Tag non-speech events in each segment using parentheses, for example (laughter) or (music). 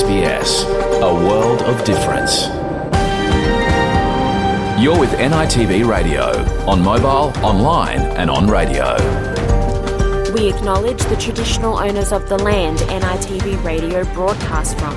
SBS, a world of difference. You're with NITV Radio, on mobile, online, and on radio. We acknowledge the traditional owners of the land NITV Radio broadcasts from,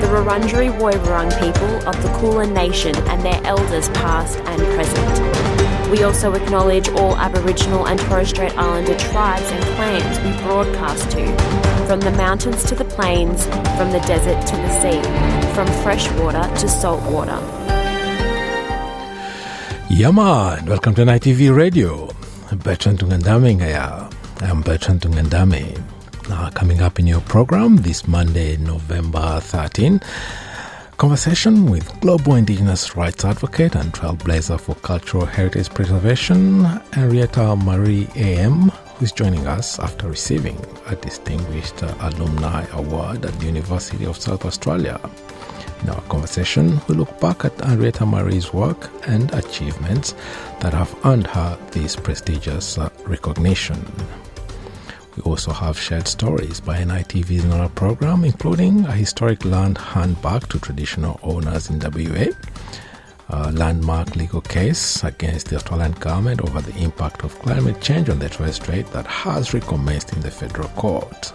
the Wurundjeri Woiwurrung people of the Kulin Nation and their elders past and present. We also acknowledge all Aboriginal and Torres Strait Islander tribes and clans we broadcast to, from the mountains to the plains, from the desert to the sea, from freshwater to saltwater. Yeah, man. Welcome to NITV Radio. Bertrand Tungandame here. I'm Bertrand Tungandame. Uh, coming up in your program this Monday, November 13, conversation with global Indigenous rights advocate and trailblazer for cultural heritage preservation, Henrietta Marrie A.M., who's joining us after receiving a distinguished alumni award at the University of South Australia. In our conversation, we look back at Henrietta Marrie's work and achievements that have earned her this prestigious recognition. We also have shared stories by NITV's our program, including a historic land handback to traditional owners in WA, a landmark legal case against the Australian government over the impact of climate change on the Torres Strait that has recommenced in the federal court.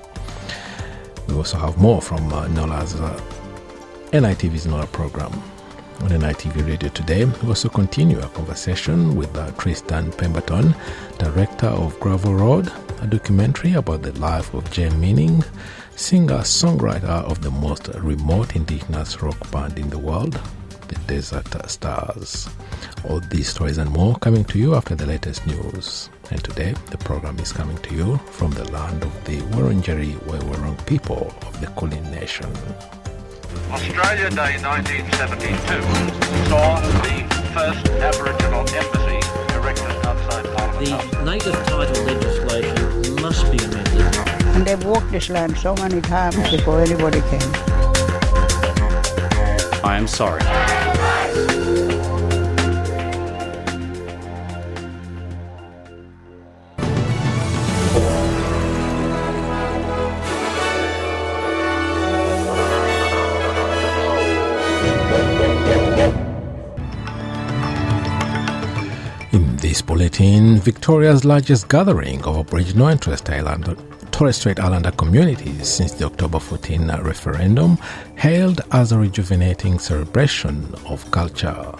We also have more from uh, NULA's uh, NITV's NULA program. On NITV Radio today, we also continue our conversation with uh, Tristan Pemberton, director of Gravel Road, a documentary about the life of Jay Meaning, singer songwriter of the most remote indigenous rock band in the world, the Desert Stars. All these stories and more coming to you after the latest news. And today, the program is coming to you from the land of the Wurundjeri Woiwurrung people of the Kulin Nation. Australia Day 1972 saw the first Aboriginal embassy erected outside Parliament The native title legislation must be amended. And they've walked this land so many times before anybody came. I am sorry. This bulletin, Victoria's largest gathering of Aboriginal and Torres Strait Islander, Torres Strait Islander communities since the October 14 referendum, hailed as a rejuvenating celebration of culture.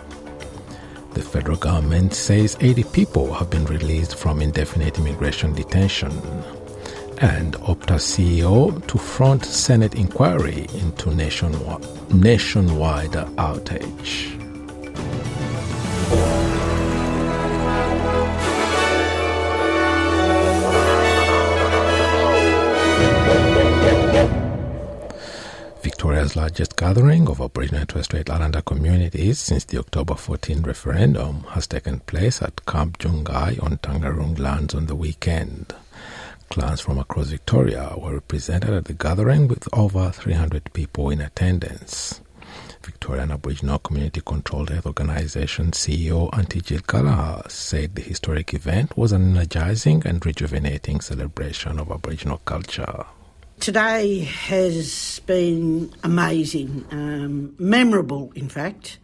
The federal government says 80 people have been released from indefinite immigration detention. And Optus CEO to front Senate inquiry into nationwide, nationwide outage. Victoria's largest gathering of Aboriginal and Torres Strait Islander communities since the October 14 referendum has taken place at Camp Jungai on Taungurung lands on the weekend. Clans from across Victoria were represented at the gathering with over 300 people in attendance. Victorian Aboriginal Community Controlled Health Organisation CEO Auntie Jill Gallagher said the historic event was an energizing and rejuvenating celebration of Aboriginal culture. Today has been amazing, um, memorable, in fact,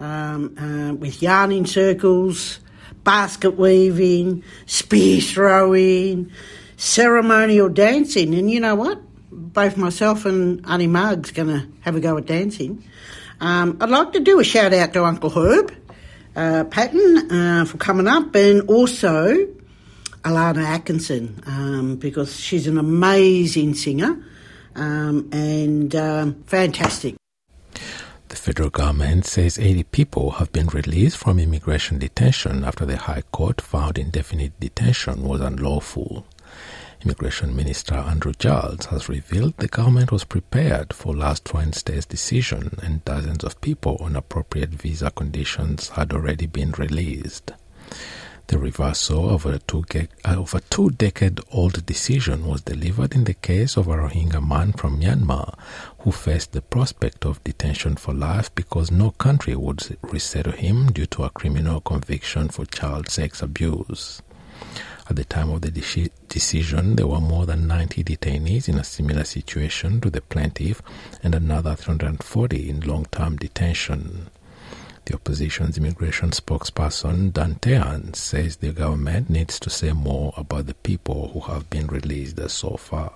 um, uh, with yarning circles, basket weaving, spear throwing, ceremonial dancing. And you know what? Both myself and Auntie Marg's going to have a go at dancing. Um, I'd like to do a shout out to Uncle Herb uh, Patton uh, for coming up and also Alana Atkinson um, because she's an amazing singer um, and um, fantastic. The federal government says 80 people have been released from immigration detention after the High Court found indefinite detention was unlawful. Immigration Minister Andrew Giles has revealed the government was prepared for last Wednesday's decision and dozens of people on appropriate visa conditions had already been released. The reversal of a two, uh, of a two decade old decision was delivered in the case of a Rohingya man from Myanmar who faced the prospect of detention for life because no country would resettle him due to a criminal conviction for child sex abuse. At the time of the de- decision, there were more than 90 detainees in a similar situation to the plaintiff and another 340 in long term detention. The opposition's immigration spokesperson, Dan Tehan, says the government needs to say more about the people who have been released so far.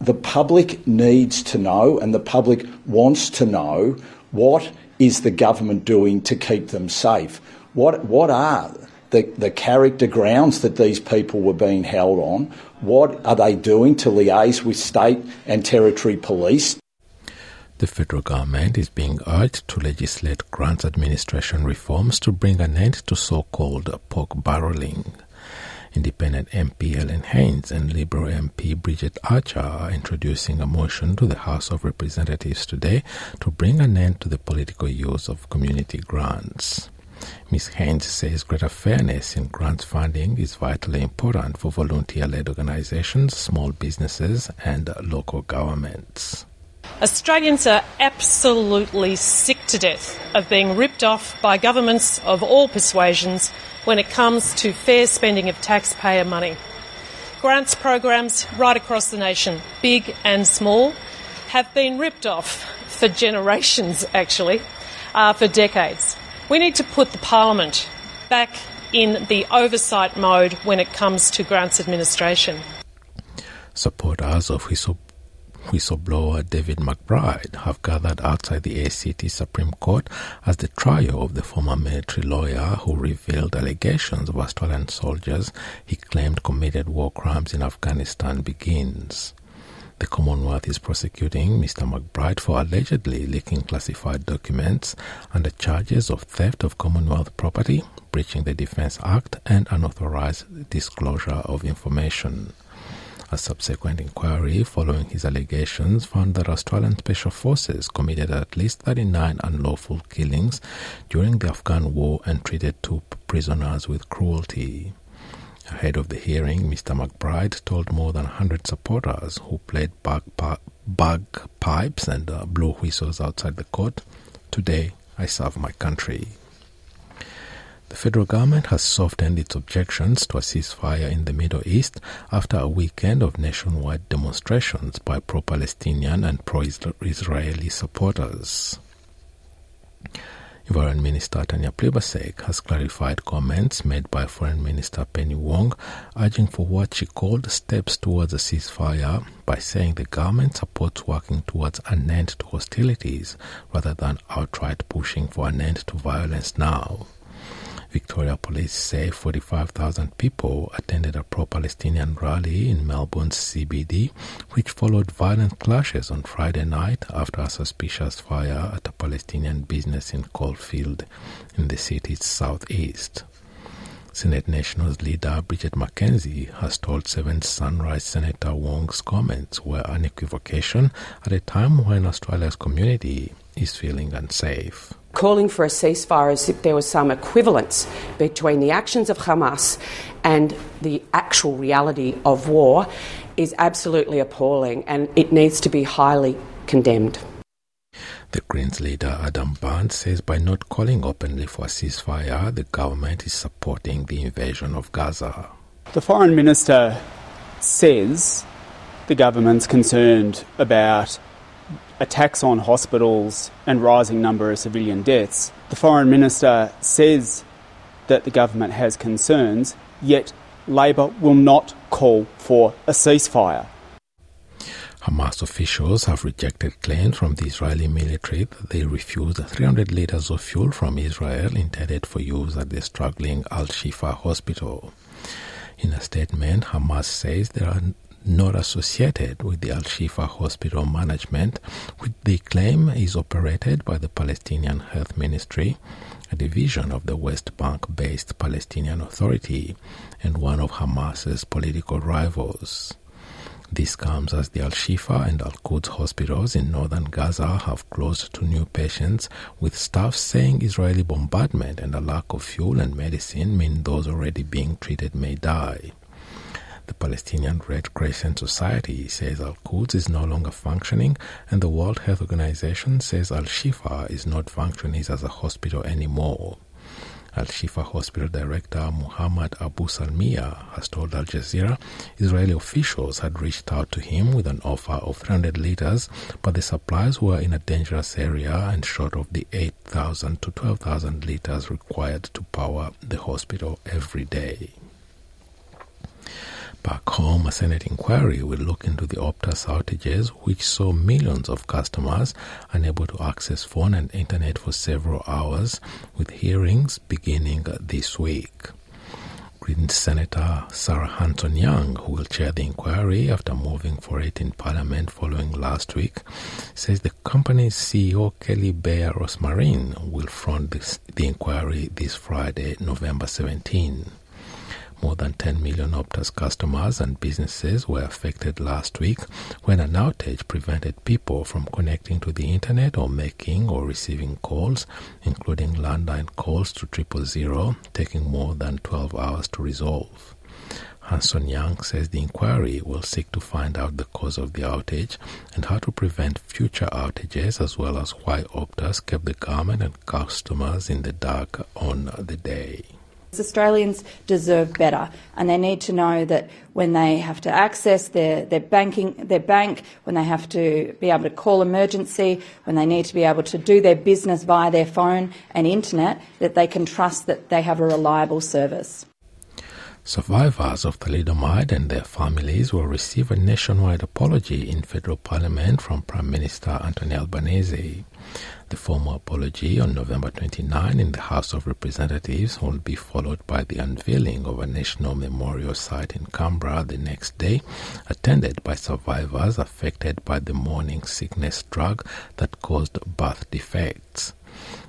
The public needs to know, and the public wants to know, what is the government doing to keep them safe? What, what are the, the character grounds that these people were being held on? What are they doing to liaise with state and territory police the federal government is being urged to legislate grants administration reforms to bring an end to so called pork barreling. Independent MP Helen Haines and Liberal MP Bridget Archer are introducing a motion to the House of Representatives today to bring an end to the political use of community grants. Ms. Haines says greater fairness in grants funding is vitally important for volunteer led organizations, small businesses, and local governments. Australians are absolutely sick to death of being ripped off by governments of all persuasions when it comes to fair spending of taxpayer money. Grants programs right across the nation, big and small, have been ripped off for generations, actually, uh, for decades. We need to put the Parliament back in the oversight mode when it comes to grants administration. Supporters of whistleblower David McBride have gathered outside the ACT Supreme Court as the trial of the former military lawyer who revealed allegations of Australian soldiers he claimed committed war crimes in Afghanistan begins. The Commonwealth is prosecuting Mr. McBride for allegedly leaking classified documents under charges of theft of Commonwealth property, breaching the Defence Act, and unauthorised disclosure of information. A subsequent inquiry following his allegations found that Australian Special Forces committed at least 39 unlawful killings during the Afghan war and treated two prisoners with cruelty. Ahead of the hearing, Mr. McBride told more than 100 supporters who played bagpipes and uh, blew whistles outside the court, Today I serve my country. The federal government has softened its objections to a ceasefire in the Middle East after a weekend of nationwide demonstrations by pro Palestinian and pro Israeli supporters. Foreign Minister Tanya Plibersek has clarified comments made by Foreign Minister Penny Wong urging for what she called steps towards a ceasefire by saying the government supports working towards an end to hostilities rather than outright pushing for an end to violence now. Victoria police say 45,000 people attended a pro Palestinian rally in Melbourne's CBD, which followed violent clashes on Friday night after a suspicious fire at a Palestinian business in Caulfield in the city's southeast. Senate Nationals leader Bridget McKenzie has told Seven Sunrise Senator Wong's comments were an equivocation at a time when Australia's community is feeling unsafe. Calling for a ceasefire as if there was some equivalence between the actions of Hamas and the actual reality of war is absolutely appalling and it needs to be highly condemned. The Greens leader Adam Bandt says by not calling openly for a ceasefire, the government is supporting the invasion of Gaza. The foreign minister says the government's concerned about attacks on hospitals and rising number of civilian deaths. The foreign minister says that the government has concerns, yet Labor will not call for a ceasefire. Hamas officials have rejected claims from the Israeli military that they refused 300 liters of fuel from Israel intended for use at the struggling Al Shifa hospital. In a statement, Hamas says there are not associated with the Al Shifa hospital management, which they claim is operated by the Palestinian Health Ministry, a division of the West Bank based Palestinian Authority, and one of Hamas's political rivals. This comes as the Al Shifa and Al Quds hospitals in northern Gaza have closed to new patients, with staff saying Israeli bombardment and a lack of fuel and medicine mean those already being treated may die. The Palestinian Red Crescent Society says Al Quds is no longer functioning, and the World Health Organization says Al Shifa is not functioning as a hospital anymore. Al Shifa Hospital Director Muhammad Abu Salmiya has told Al Jazeera Israeli officials had reached out to him with an offer of 300 liters, but the supplies were in a dangerous area and short of the 8,000 to 12,000 liters required to power the hospital every day. Back home, a Senate inquiry will look into the Optus outages, which saw millions of customers unable to access phone and internet for several hours, with hearings beginning this week. Green Senator Sarah Hanson Young, who will chair the inquiry after moving for it in Parliament following last week, says the company's CEO Kelly Bayer Rosmarin will front this, the inquiry this Friday, November 17. More than 10 million Optus customers and businesses were affected last week when an outage prevented people from connecting to the internet or making or receiving calls, including landline calls to triple zero, taking more than 12 hours to resolve. Hanson Young says the inquiry will seek to find out the cause of the outage and how to prevent future outages, as well as why Optus kept the government and customers in the dark on the day. Australians deserve better, and they need to know that when they have to access their, their banking, their bank, when they have to be able to call emergency, when they need to be able to do their business via their phone and internet, that they can trust that they have a reliable service. Survivors of thalidomide and their families will receive a nationwide apology in federal parliament from Prime Minister Anthony Albanese. The formal apology on November 29 in the House of Representatives will be followed by the unveiling of a national memorial site in Canberra the next day, attended by survivors affected by the morning sickness drug that caused birth defects.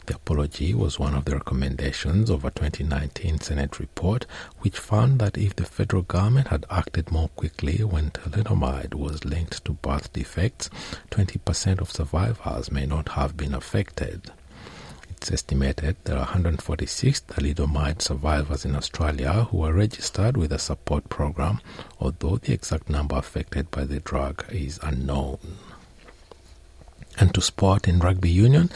The apology was one of the recommendations of a 2019 Senate report, which found that if the federal government had acted more quickly when thalidomide was linked to birth defects, 20% of survivors may not have been affected. It's estimated there are 146 thalidomide survivors in Australia who are registered with a support program, although the exact number affected by the drug is unknown. And to sport in rugby union,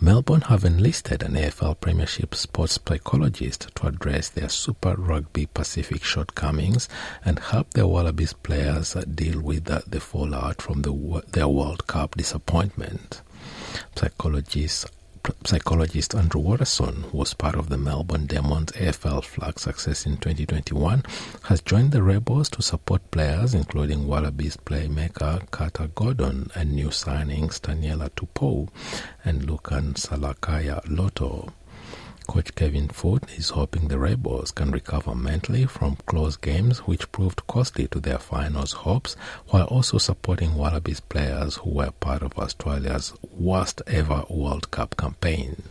Melbourne have enlisted an AFL Premiership sports psychologist to address their Super Rugby Pacific shortcomings and help their Wallabies players deal with the fallout from the, their World Cup disappointment. Psychologists psychologist Andrew Watterson, who was part of the Melbourne Demons AFL flag success in 2021, has joined the Rebels to support players including Wallabies playmaker Carter Gordon and new signings Taniela Tupou and Lukan Salakaya Loto. Coach Kevin Foote is hoping the Rebels can recover mentally from close games which proved costly to their finals hopes, while also supporting Wallabies players who were part of Australia's worst ever World Cup campaign.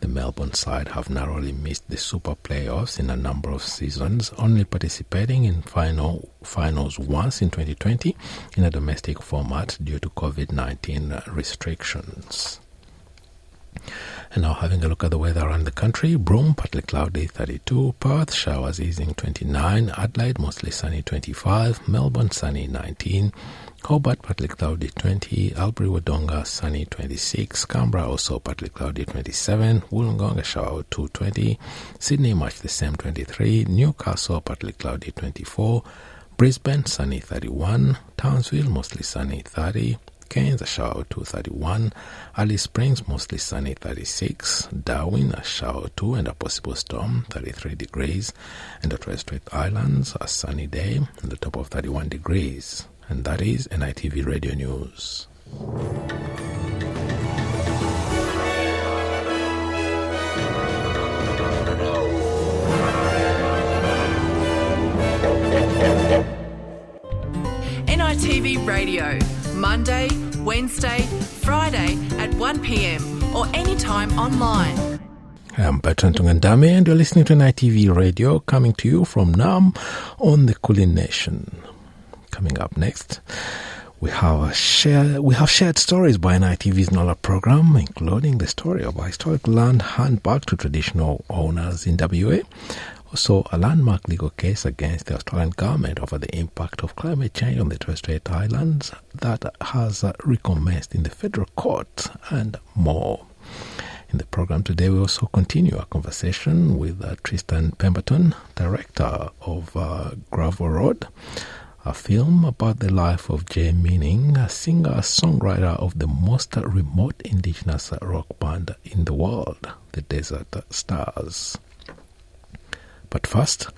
The Melbourne side have narrowly missed the Super Playoffs in a number of seasons, only participating in final finals once in 2020 in a domestic format due to COVID-19 restrictions. And now having a look at the weather around the country. Broome, partly cloudy 32. Perth, showers easing 29. Adelaide, mostly sunny 25. Melbourne, sunny 19. Hobart, partly cloudy 20. Albury Wodonga, sunny 26. Canberra, also partly cloudy 27. Wollongong, a shower 2 20. Sydney, much the same 23. Newcastle, partly cloudy 24. Brisbane, sunny 31. Townsville, mostly sunny 30. Cairns, a shower 231. Alice Springs, mostly sunny 36. Darwin, a shower 2 and a possible storm 33 degrees. And the Torres Strait Islands, a sunny day and the top of 31 degrees. And that is NITV Radio News. NITV Radio, Monday, Wednesday, Friday at 1pm or anytime online. Um, I'm Bertrand Tungandame and you're listening to NITV Radio coming to you from Naarm on the Kulin Nation. Coming up next, we have share, we have shared stories by NITV's NULA program, including the story of a historic land hand back to traditional owners in WA. Also, a landmark legal case against the Australian government over the impact of climate change on the Torres Strait Islands that has recommenced in the federal court and more. In the program today, we also continue our conversation with uh, Tristan Pemberton, director of uh, Gravel Road, a film about the life of Jay Meaning, a singer songwriter of the most remote indigenous rock band in the world, the Desert Stars. But first,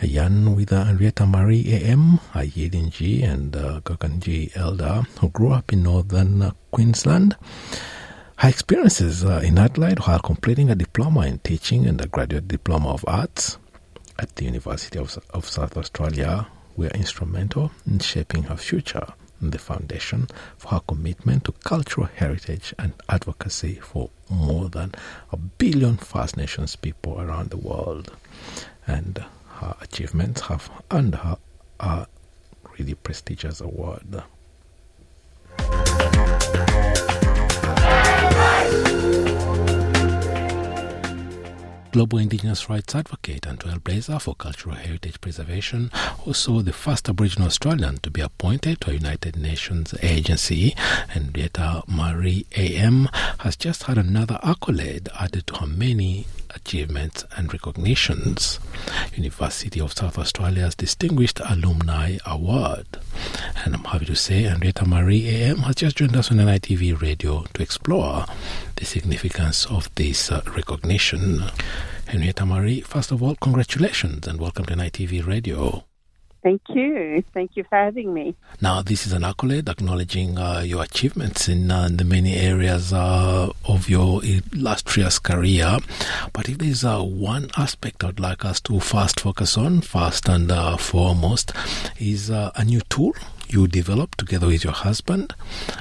a yarn with uh, Henrietta Marrie A.M., a Yidinji and uh, Gokanji elder who grew up in northern uh, Queensland. Her experiences uh, in Adelaide while completing a diploma in teaching and a graduate diploma of arts at the University of, of South Australia were instrumental in shaping her future and the foundation for her commitment to cultural heritage and advocacy for more than a billion First Nations people around the world. And her achievements have earned her a really prestigious award. global indigenous rights advocate and trailblazer for cultural heritage preservation, also the first Aboriginal Australian to be appointed to a United Nations agency, Henrietta Marrie A.M. has just had another accolade added to her many achievements and recognitions. University of South Australia's Distinguished Alumni Award. And I'm happy to say Henrietta Marrie AM has just joined us on NITV Radio to explore the significance of this uh, recognition. Henrietta Marrie, first of all, congratulations and welcome to NITV Radio. Thank you. Thank you for having me. Now, this is an accolade acknowledging uh, your achievements in uh, the many areas uh, of your illustrious career. But if there's uh, one aspect I'd like us to first focus on, first and uh, foremost, is uh, a new tool you develop together with your husband,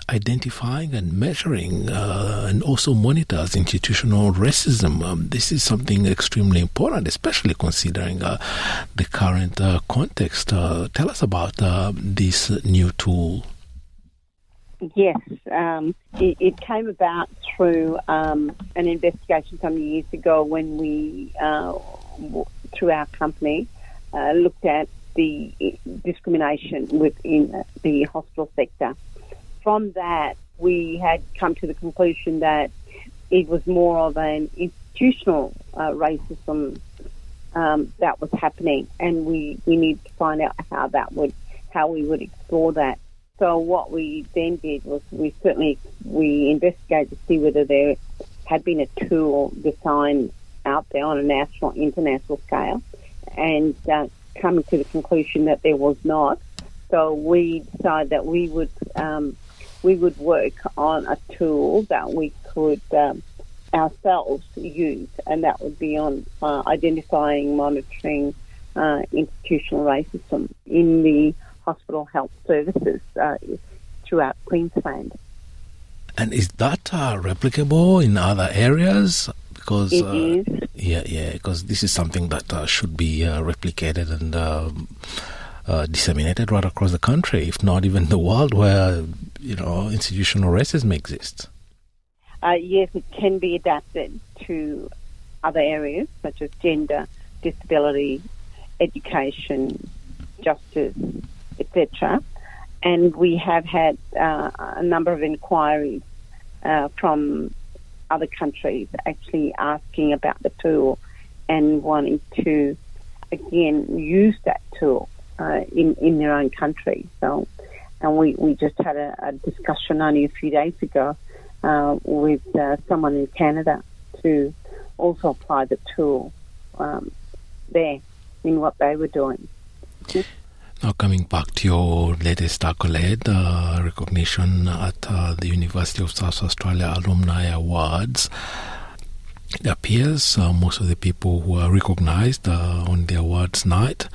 identifying and measuring uh, and also monitors institutional racism. Um, this is something extremely important, especially considering uh, the current uh, context. Uh, tell us about uh, this new tool. Yes, um, it, it, came about through um, an investigation some years ago when we, uh, through our company, looked at the discrimination within the hospital sector. From that, we had come to the conclusion that it was more of an institutional uh, racism um, that was happening, and we, we need to find out how that would how we would explore that. So what we then did was we certainly we investigated to see whether there had been a tool designed out there on a national international scale, and uh, coming to the conclusion that there was not. So we decided that we would um, we would work on a tool that we could um, ourselves use, and that would be on uh, identifying, monitoring uh, institutional racism in the hospital health services uh, throughout Queensland. And is that uh, replicable in other areas? Because it uh, is. yeah, yeah, because this is something that uh, should be uh, replicated and um, uh, disseminated right across the country, if not even the world, where you know institutional racism exists. Uh, yes, it can be adapted to other areas such as gender, disability, education, justice, etc. And we have had uh, a number of inquiries from other countries actually asking about the tool and wanting to again use that tool uh, in in their own country. So, and we, we just had a, a discussion only a few days ago uh, with uh, someone in Canada to also apply the tool um, there in what they were doing. Now, coming back to your latest accolade, uh, recognition at uh, the University of South Australia Alumni Awards, it appears uh, most of the people who are recognized uh, on the awards night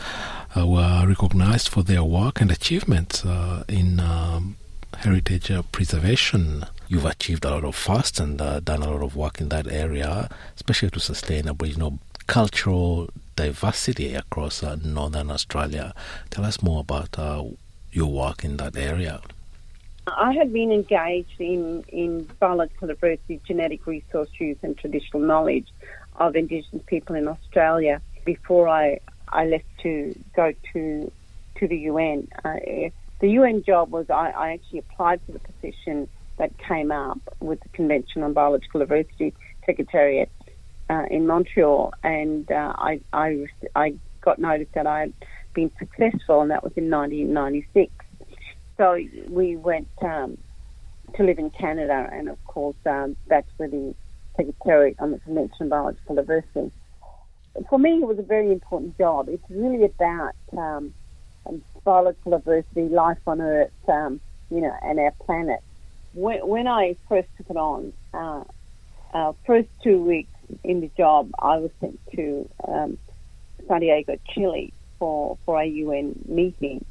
uh, were recognized for their work and achievements uh, in um, heritage preservation. You've achieved a lot of fast and done a lot of work in that area, especially to sustain Aboriginal cultural diversity across uh, northern Australia. Tell us more about uh, your work in that area. I had been engaged in, in biological diversity, genetic resource use, and traditional knowledge of Indigenous people in Australia before I, I left to go to to the UN. Uh, the UN job was I, I actually applied for the position that came up with the Convention on Biological Diversity Secretariat uh, in Montreal, and uh, I, I, I got notice that I had been successful, and that was in 1996. So we went um, to live in Canada, and of course, um, that's where the Secretariat on the Convention on Biological Diversity. For me, it was a very important job. It's really about um, biological diversity, life on Earth, um, you know, and our planet. When, when I first took it on, uh, uh, first two weeks in the job, I was sent to um, Diego, Chile, for for a UN meeting,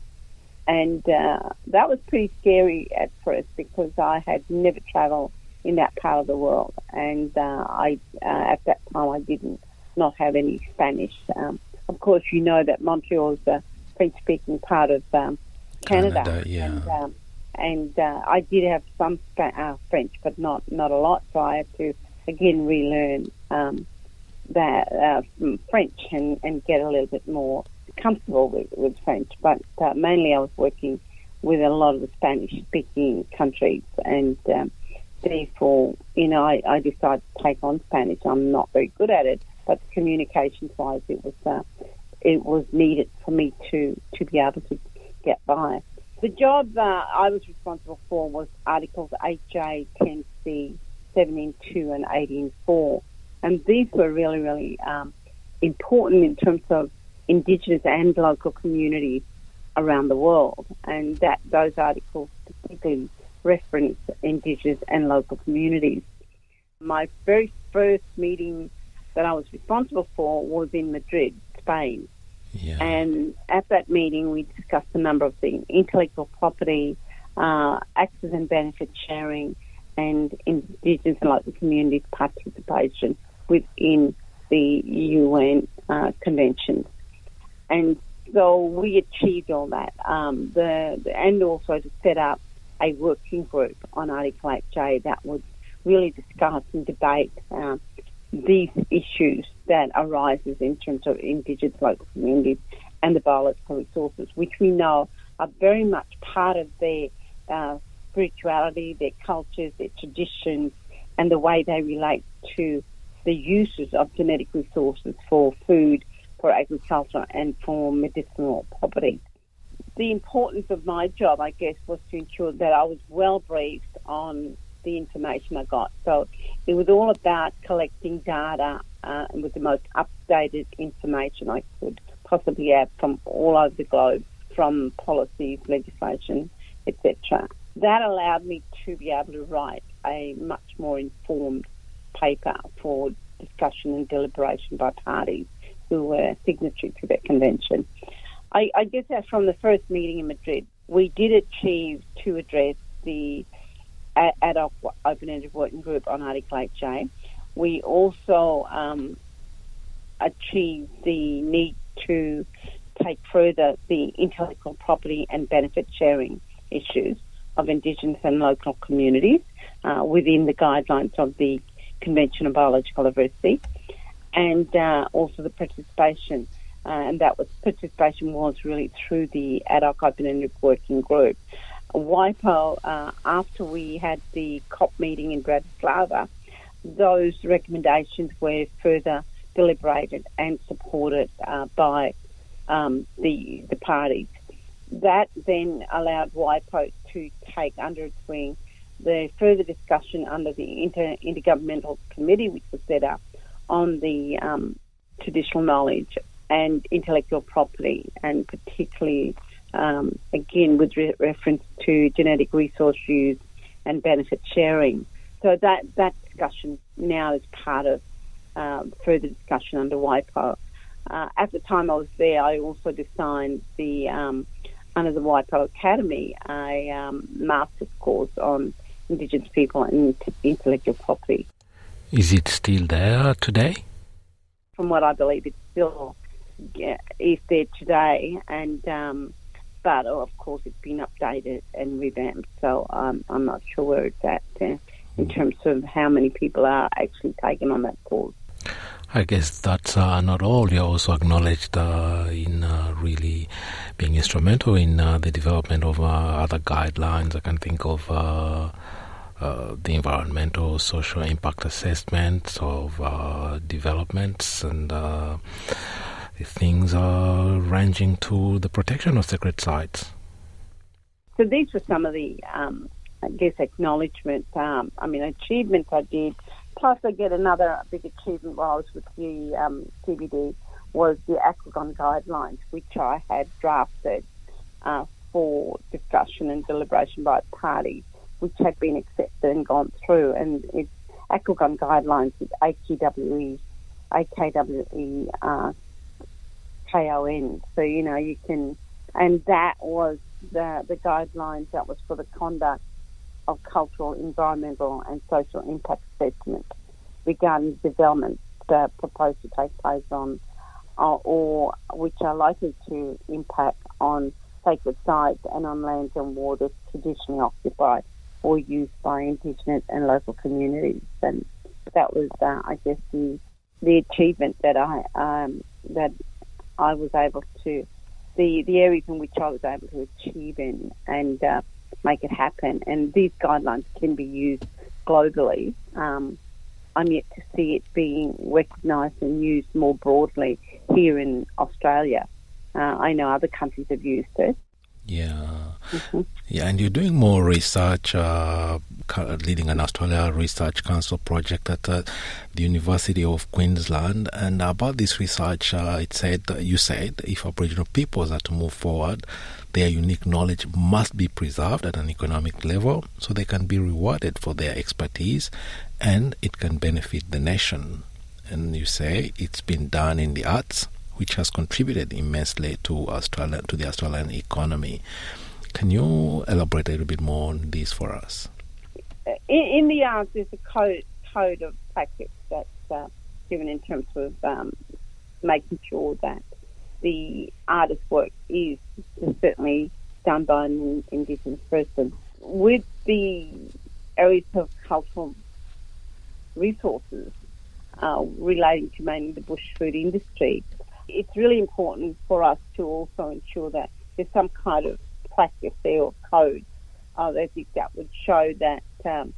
and uh, that was pretty scary at first because I had never travelled in that part of the world, and uh, I uh, at that time I didn't not have any Spanish. Um, of course, you know that Montreal is a French-speaking part of um, Canada, Canada, yeah. and, um, and uh, I did have some uh, French, but not not a lot. So I had to again relearn um, that uh, French and, and get a little bit more comfortable with, with French. But uh, mainly, I was working with a lot of the Spanish-speaking countries, and um, therefore, you know, I, I decided to take on Spanish. I'm not very good at it, but communications-wise, it was uh, it was needed for me to to be able to get by. The job uh, I was responsible for was Articles 8J, 10C, 17.2 and 18.4. And these were really, really um, important in terms of Indigenous and local communities around the world. And that those articles particularly reference Indigenous and local communities. My very first meeting that I was responsible for was in Madrid, Spain. Yeah. And at that meeting, we discussed a number of things intellectual property, uh, access and benefit sharing, and Indigenous and local communities' participation within the UN uh, conventions. And so we achieved all that. Um, the, the, and also to set up a working group on Article 8J that would really discuss and debate uh, these issues that arises in terms of Indigenous local communities and the biological resources, which we know are very much part of their uh, spirituality, their cultures, their traditions, and the way they relate to the uses of genetic resources for food, for agriculture, and for medicinal properties. The importance of my job, I guess, was to ensure that I was well briefed on the information I got. So it was all about collecting data uh, with the most updated information I could possibly have from all over the globe, from policies, legislation, etc. That allowed me to be able to write a much more informed paper for discussion and deliberation by parties who were signatory to that convention. I, I guess that from the first meeting in Madrid, we did achieve to address the ad hoc open-ended working group on Article 8J. We also um, achieved the need to take further the intellectual property and benefit sharing issues of Indigenous and local communities uh, within the guidelines of the Convention on Biological Diversity, and uh, also the participation. Uh, and that was participation was really through the ad hoc open-ended working group. WIPO, uh, after we had the COP meeting in Bratislava, those recommendations were further deliberated and supported uh, by um, the the parties. That then allowed WIPO to take under its wing the further discussion under the Inter- Intergovernmental Committee, which was set up on the um, traditional knowledge and intellectual property, and particularly um, again with re- reference to genetic resource use and benefit sharing. So that that discussion now is part of um, further discussion under WIPO. Uh, at the time I was there, I also designed the um, under the WIPO Academy a um, master's course on Indigenous people and intellectual property. Is it still there today? From what I believe, it's still yeah, is there today, and um, but of course it's been updated and revamped. So um, I'm not sure where it's at uh, in terms of how many people are actually taking on that course. I guess that's uh, not all. You're also acknowledged uh, in uh, really being instrumental in uh, the development of uh, other guidelines. I can think of uh, the environmental, social impact assessments of uh, developments and uh, things are ranging to the protection of sacred sites. So these were some of the, um, I guess, acknowledgement. Um, I mean, achievements I did. Plus, I get another big achievement while I was with the um, CBD was the Akwé: Kon guidelines, which I had drafted uh, for discussion and deliberation by parties, which had been accepted and gone through. And it's Akwé: Kon guidelines is AKWE, AKWE uh, KON. So, you know, you can, and that was the, the guidelines that was for the conduct of cultural, environmental and social impact assessment regarding development that proposed to take place on uh, or which are likely to impact on sacred sites and on lands and waters traditionally occupied or used by Indigenous and local communities. And that was, uh, I guess, the the achievement that I um, that I was able to the the areas in which I was able to achieve in and uh, make it happen. And these guidelines can be used globally. Um, I'm yet to see it being recognised and used more broadly here in Australia. Uh, I know other countries have used it. Yeah. Mm-hmm. Yeah, and you're doing more research, uh, leading an Australia Research Council project at uh, the University of Queensland. And about this research, uh, it said, you said, if Aboriginal peoples are to move forward, their unique knowledge must be preserved at an economic level so they can be rewarded for their expertise and it can benefit the nation. And you say it's been done in the arts, which has contributed immensely to Australia to the Australian economy. Can you elaborate a little bit more on this for us? In, in the arts, there's a code code of practice that's uh, given in terms of um, making sure that the artist's work is certainly done by an Indigenous person. With the areas of cultural resources uh, relating to mainly the bush food industry, it's really important for us to also ensure that there's some kind of practice there or code uh, that that would show that um,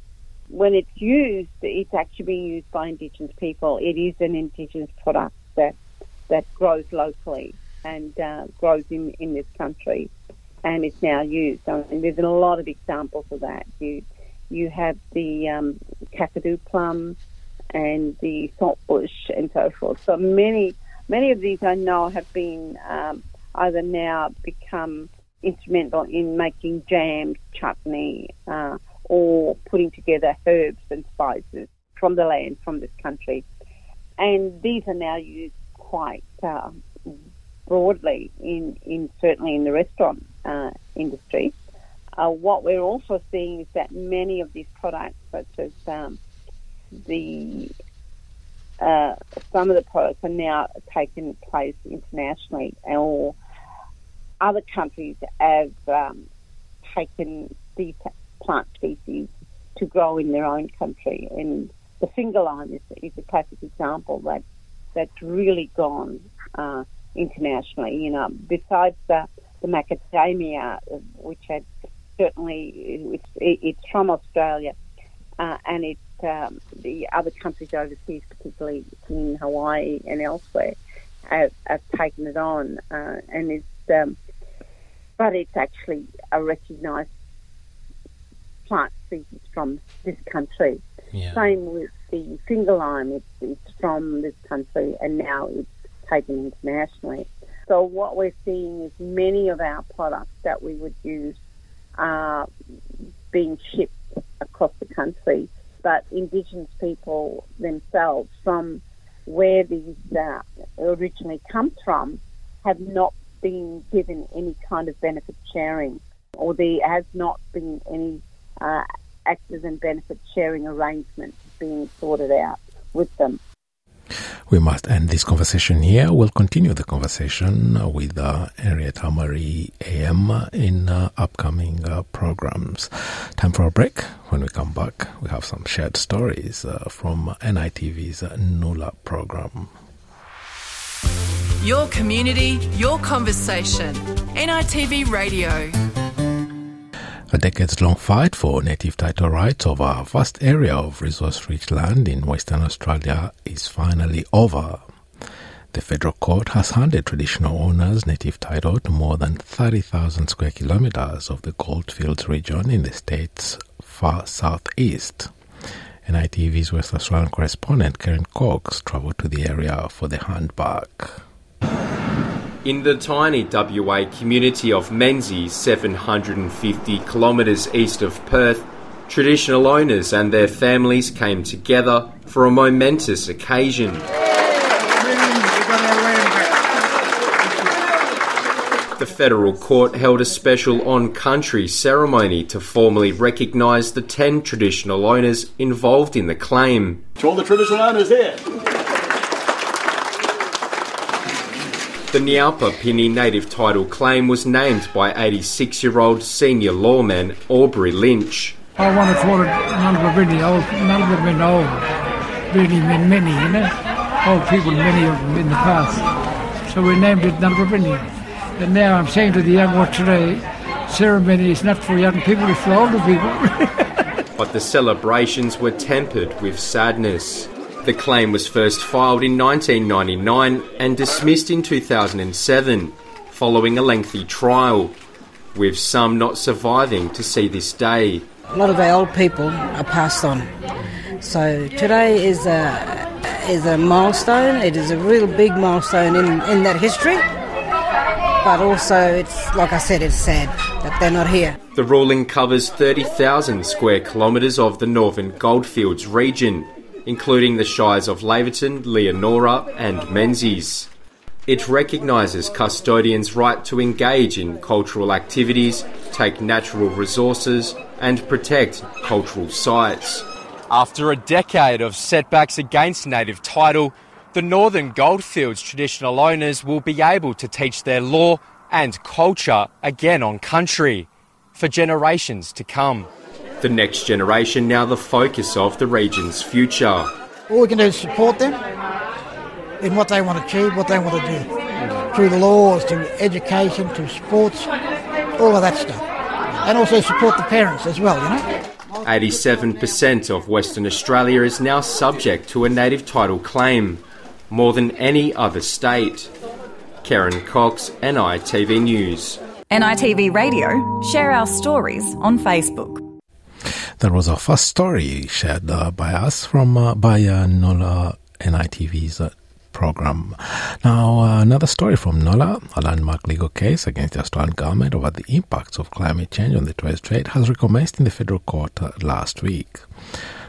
when it's used, it's actually being used by Indigenous people. It is an Indigenous product that that grows locally and uh, grows in, in this country, and it's now used. Mean, there's a lot of examples of that. You you have the um, Kakadu plum and the saltbush and so forth. So many many of these I know have been um, either now become instrumental in making jams, chutney, uh, or putting together herbs and spices from the land, from this country. And these are now used quite uh, broadly in, in certainly in the restaurant uh, industry. Uh, what we're also seeing is that many of these products, such as um, the uh, some of the products are now taking place internationally, or other countries have um, taken these plant species to grow in their own country. And the finger lime is, is a classic example that that's really gone uh, internationally. You know, besides the, the macadamia, which had certainly it's, it's from Australia, uh, and it's um, the other countries overseas, particularly in Hawaii and elsewhere, have, have taken it on, uh, and it's um, but it's actually a recognised plant species from this country. Yeah. Same with the finger lime; it's, it's from this country, and now it's taken internationally. So what we're seeing is many of our products that we would use are being shipped across the country, but Indigenous people themselves from where these uh, originally come from have not been given any kind of benefit sharing, or there has not been any uh, active and benefit sharing arrangements being sorted out with them. We must end this conversation here. We'll continue the conversation with uh, Henrietta Marrie AM in uh, upcoming uh, programs. Time for a break. When we come back, we have some shared stories uh, from NITV's NULA program. Your community, your conversation. NITV Radio. A decades long fight for native title rights over a vast area of resource rich land in Western Australia is finally over. The federal court has handed traditional owners native title to more than 30,000 square kilometres of the Goldfields region in the state's far southeast. NITV's West Australian correspondent Karen Cox travelled to the area for the handback. In the tiny WA community of Menzies, 750 kilometres east of Perth, traditional owners and their families came together for a momentous occasion. The federal court held a special on country ceremony to formally recognise the 10 traditional owners involved in the claim. To all the traditional owners here. The Nyalpa Pini native title claim was named by 86 year old senior lawman Aubrey Lynch. I want to call it Nalbabini, old, Nalbabini old. Really mean many, you know? Old people, many of them in the past. So we named it Nalbabini. And now I'm saying to the young one today, ceremony is not for young people, it's for older people. (laughs) but the celebrations were tempered with sadness. The claim was first filed in 1999 and dismissed in 2007, following a lengthy trial, with some not surviving to see this day. A lot of our old people are passed on. So today is a, is a milestone. It is a real big milestone in, in that history. But also, it's like I said, it's sad that they're not here. The ruling covers 30,000 square kilometres of the northern Goldfields region, including the shires of Laverton, Leonora, and Menzies. It recognises custodians' right to engage in cultural activities, take natural resources, and protect cultural sites. After a decade of setbacks against native title, the Northern Goldfields traditional owners will be able to teach their law and culture again on country for generations to come. The next generation now the focus of the region's future. All we can do is support them in what they want to achieve, what they want to do. Through the laws, to education, to sports, all of that stuff. And also support the parents as well, you know. 87% of Western Australia is now subject to a native title claim, more than any other state. Karen Cox, NITV News. NITV Radio, share our stories on Facebook. That was our first story shared uh, by us from uh, by uh, NULA NITV's uh, program. Now, uh, another story from NULA, a landmark legal case against the Australian government over the impacts of climate change on the Torres Strait has recommenced in the federal court uh, last week.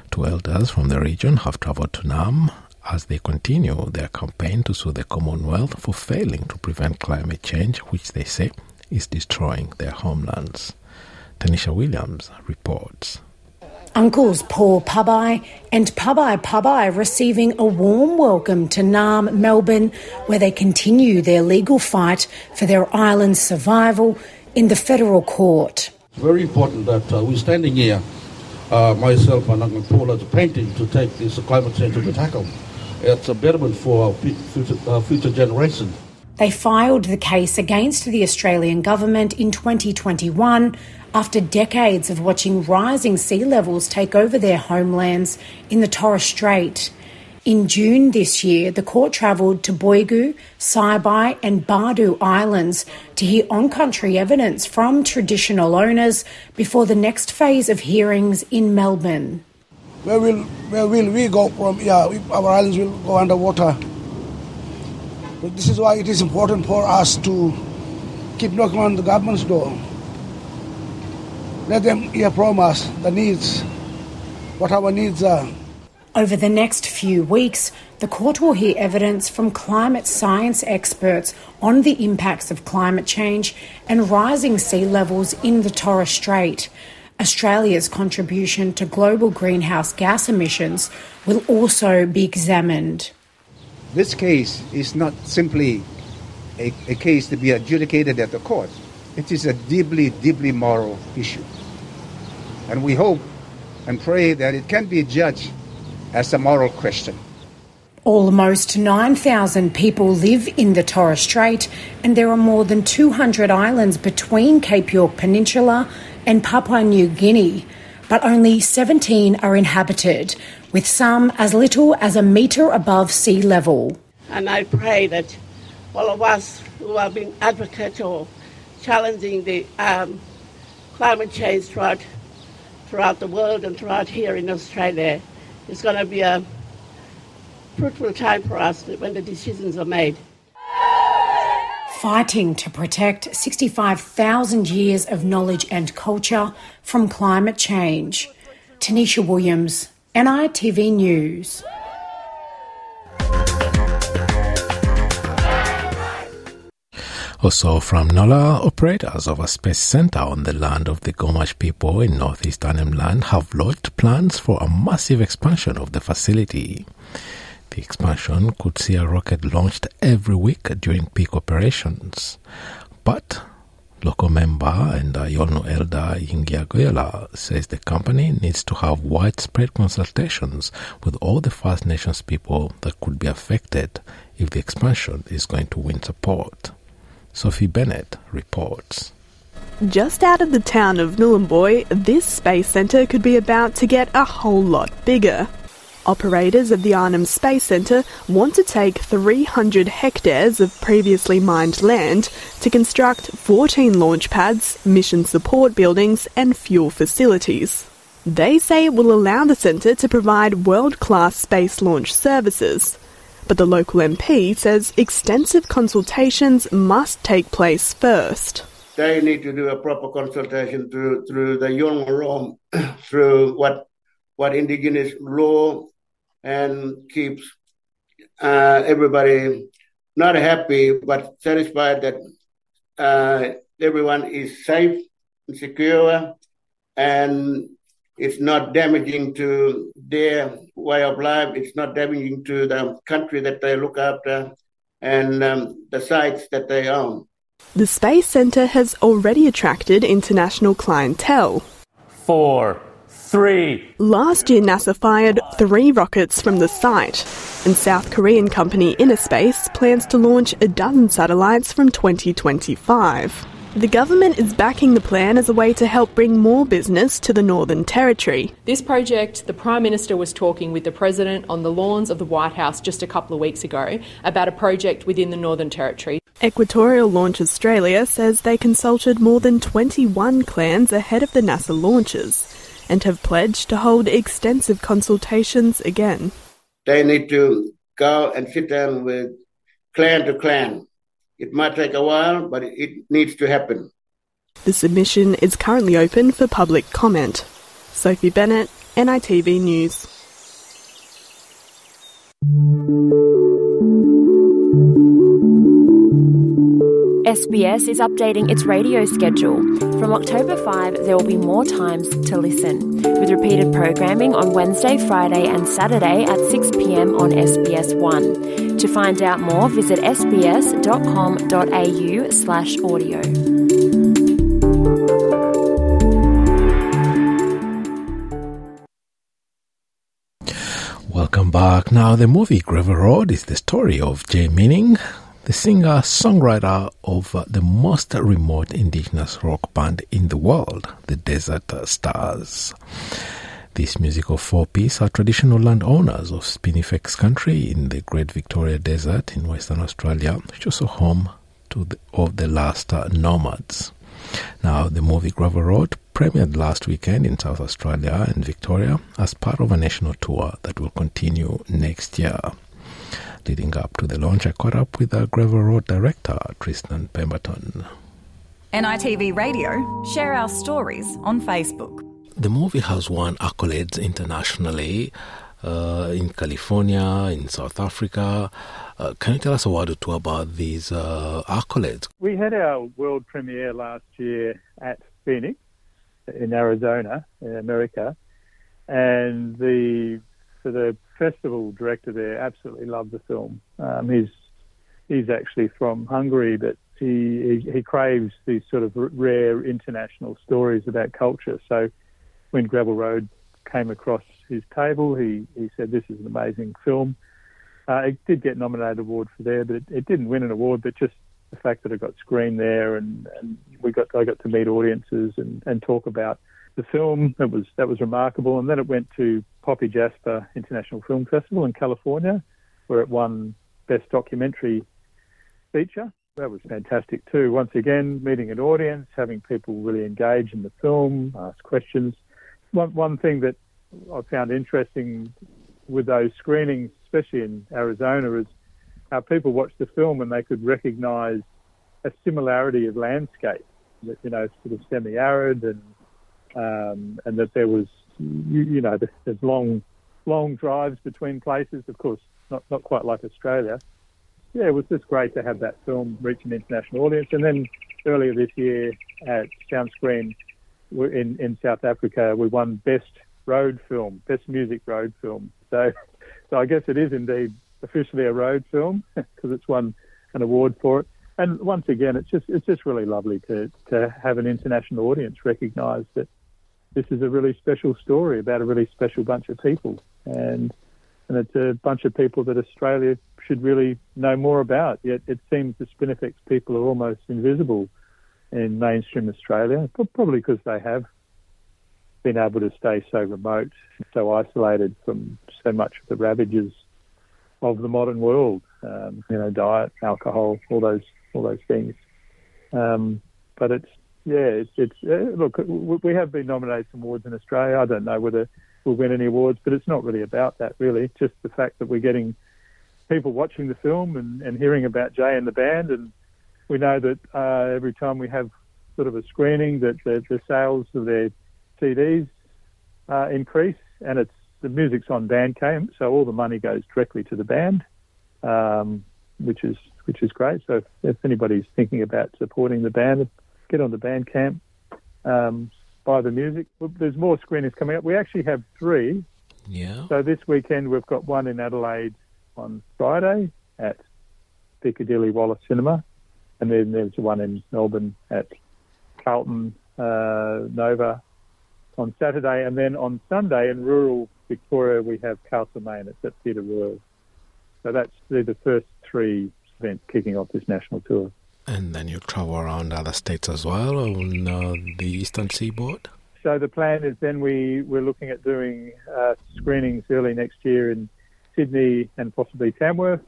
Two elders from the region have travelled to Naarm as they continue their campaign to sue the Commonwealth for failing to prevent climate change, which they say is destroying their homelands. Tanisha Williams reports. Uncles Paul Pubai and Pabai Pabai receiving a warm welcome to Naarm, Melbourne, where they continue their legal fight for their island's survival in the federal court. It's very important that uh, we're standing here, uh, myself and Uncle Paul as a painting, to take this climate change to tackle. It's a betterment for our future, uh, future generation. They filed the case against the Australian government in 2021 after decades of watching rising sea levels take over their homelands in the Torres Strait. In June this year, the court travelled to Boigu, Saibai, and Badu Islands to hear on country evidence from traditional owners before the next phase of hearings in Melbourne. Where will, where will we go from? Yeah, our islands will go underwater. But this is why it is important for us to keep knocking on the government's door. Let them hear from us the needs, what our needs are. Over the next few weeks, the court will hear evidence from climate science experts on the impacts of climate change and rising sea levels in the Torres Strait. Australia's contribution to global greenhouse gas emissions will also be examined. This case is not simply a, a case to be adjudicated at the court. It is a deeply, deeply moral issue. And we hope and pray that it can be judged as a moral question. Almost 9,000 people live in the Torres Strait, and there are more than 200 islands between Cape York Peninsula and Papua New Guinea, but only 17 are inhabited, with some as little as a metre above sea level. And I pray that all of us who have been advocates or challenging the um, climate change throughout, throughout the world and throughout here in Australia, it's going to be a fruitful time for us when the decisions are made. Fighting to protect 65,000 years of knowledge and culture from climate change. Tanisha Williams, NITV News. Also from NULA, operators of a space center on the land of the Gumatj people in northeast Land have launched plans for a massive expansion of the facility. The expansion could see a rocket launched every week during peak operations. But local member and Yolngu elder Yingiya Guyula says the company needs to have widespread consultations with all the First Nations people that could be affected if the expansion is going to win support. Sophie Bennett reports. Just out of the town of Nhulunbuy, this space centre could be about to get a whole lot bigger. Operators of the Arnhem Space Centre want to take 300 hectares of previously mined land to construct 14 launch pads, mission support buildings, and fuel facilities. They say it will allow the centre to provide world class space launch services. But the local MP says extensive consultations must take place first. They need to do a proper consultation through through the young law, (clears throat) through what what indigenous law, and keeps uh, everybody not happy but satisfied that uh, everyone is safe and secure and it's not damaging to their way of life. It's not damaging to the country that they look after and um, the sites that they own. The Space Centre has already attracted international clientele. Four, three. Last year, NASA fired three rockets from the site, and South Korean company Innospace plans to launch a dozen satellites from 2025. The government is backing the plan as a way to help bring more business to the Northern Territory. This project, the Prime Minister was talking with the President on the lawns of the White House just a couple of weeks ago about a project within the Northern Territory. Equatorial Launch Australia says they consulted more than 21 clans ahead of the NASA launches and have pledged to hold extensive consultations again. They need to go and sit down with clan to clan it might take a while, but it needs to happen. The submission is currently open for public comment. Sophie Bennett, NITV News. SBS is updating its radio schedule. From October 5, there will be more times to listen, with repeated programming on Wednesday, Friday, and Saturday at 6 pm on SBS One. To find out more, visit sbs.com.au slash audio. Welcome back. Now, the movie Gravel Road is the story of Jay Minning, the singer songwriter of uh, the most remote indigenous rock band in the world, the Desert Stars. This musical four piece are traditional landowners of Spinifex country in the Great Victoria Desert in Western Australia, which is also home to the, of the last uh, nomads. Now, the movie Gravel Road premiered last weekend in South Australia and Victoria as part of a national tour that will continue next year. Leading up to the launch, I caught up with the Gravel Road director, Tristan Pemberton. NITV Radio, share our stories on Facebook. The movie has won accolades internationally uh, in California, in South Africa. Uh, can you tell us a word or two about these uh, accolades? We had our world premiere last year at Phoenix in Arizona, in America, and the so the festival director there absolutely loved the film. Um, he's he's actually from Hungary, but he, he, he craves these sort of rare international stories about culture. So when Gravel Road came across his table, he he said this is an amazing film. Uh, it did get nominated award for there, but it, it didn't win an award. But just the fact that it got screened there, and, and we got I got to meet audiences and, and talk about the film. That was that was remarkable, and then it went to Poppy Jasper International Film Festival in California, where it won Best Documentary Feature. That was fantastic too. Once again, meeting an audience, having people really engage in the film, ask questions. One one thing that I found interesting with those screenings, especially in Arizona, is how people watched the film and they could recognise a similarity of landscape. You know, sort of semi-arid, and um, and that there was, you, know, there's long, long drives between places. Of course, not not quite like Australia. Yeah, it was just great to have that film reach an international audience. And then earlier this year at Soundscreen in in South Africa, we won best road film, best music road film. So, so I guess it is indeed officially a road film (laughs) because it's won an award for it. And once again, it's just it's just really lovely to to have an international audience recognise that this is a really special story about a really special bunch of people, and and it's a bunch of people that Australia should really know more about. Yet it seems the Spinifex people are almost invisible in mainstream Australia, probably because they have been able to stay so remote, so isolated from so much of the ravages of the modern world. Um, you know, diet, alcohol, all those all those things. Um, but it's yeah, it's, it's uh, look, we have been nominated for awards in Australia. I don't know whether we'll win any awards, but it's not really about that. Really, just the fact that we're getting people watching the film and, and hearing about Jay and the band, and we know that uh, every time we have sort of a screening, that the, the sales of their CDs uh, increase, and it's the music's on Bandcamp, so all the money goes directly to the band, um, which is which is great. So if, anybody's thinking about supporting the band, get on the Bandcamp, um, buy the music. There's more screenings coming up. We actually have three. Yeah. So this weekend we've got one in Adelaide on Friday at Piccadilly Wallis Cinema, and then there's one in Melbourne at Carlton uh, Nova on Saturday, and then on Sunday in rural Victoria we have Castlemaine. It's at Theatre Royal. So that's the first three events kicking off this national tour. And then you travel around other states as well on uh, the eastern seaboard. So the plan is then we we're looking at doing uh, screenings early next year in Sydney and possibly Tamworth,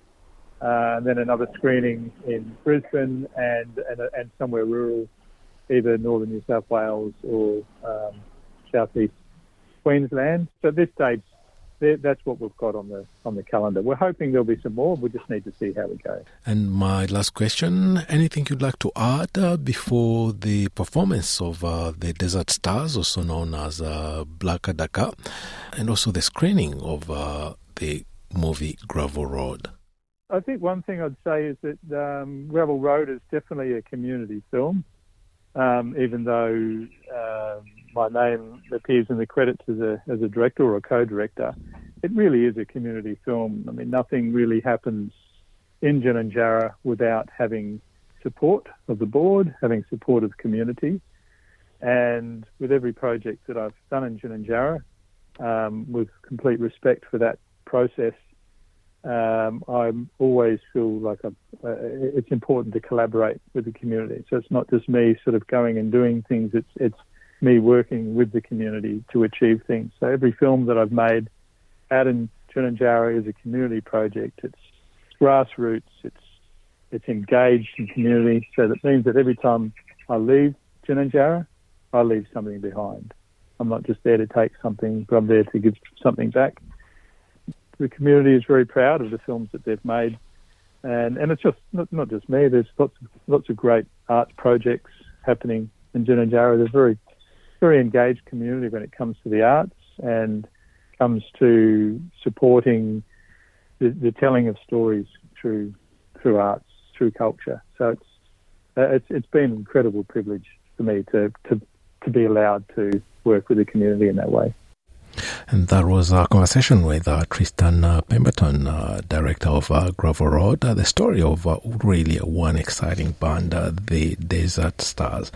uh, and then another screening in Brisbane and and, and somewhere rural, either northern New South Wales or um, southeast Queensland. So at this stage, that's what we've got on the on the calendar. We're hoping there'll be some more. We just need to see how we go. And my last question: Anything you'd like to add uh, before the performance of uh, the Desert Stars, also known as uh, Black Adaka, and also the screening of uh, the movie Gravel Road? I think one thing I'd say is that um, Gravel Road is definitely a community film, um, even though uh, my name appears in the credits as a as a director or a co-director. It really is a community film. I mean, nothing really happens in Ginajarra without having support of the board, having support of the community, and with every project that I've done in Ginajarra, um, with complete respect for that process, um, I always feel like uh, it's important to collaborate with the community. So it's not just me sort of going and doing things. It's it's me working with the community to achieve things. So every film that I've made out in Ginajarra is a community project. It's grassroots. It's it's engaged in community. So that means that every time I leave Ginajarra, I leave something behind. I'm not just there to take something, but I'm there to give something back the community is very proud of the films that they've made, and and it's just not, not just me. There's lots of lots of great arts projects happening in Ginajarra. There's a very very engaged community when it comes to the arts and comes to supporting the, the telling of stories through through arts, through culture. So it's uh, it's it's been an incredible privilege for me to to to be allowed to work with the community in that way. And that was a conversation with uh, Tristan uh, Pemberton, uh, director of uh, Gravel Road, uh, the story of uh, really one exciting band, uh, the Desert Stars.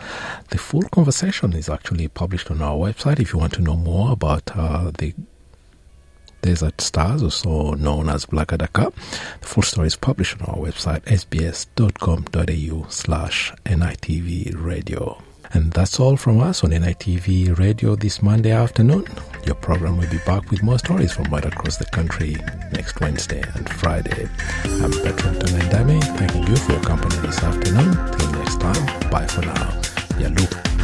The full conversation is actually published on our website if you want to know more about the Desert Stars, also known as Black Adaka. The full story is published on our website, sbs.com.au slash NITV radio. And that's all from us on NITV Radio this Monday afternoon. Your program will be back with more stories from right across the country next Wednesday and Friday. I'm Bertrand Tungandame, thanking you for your company this afternoon. Till next time, bye for now. Yalu.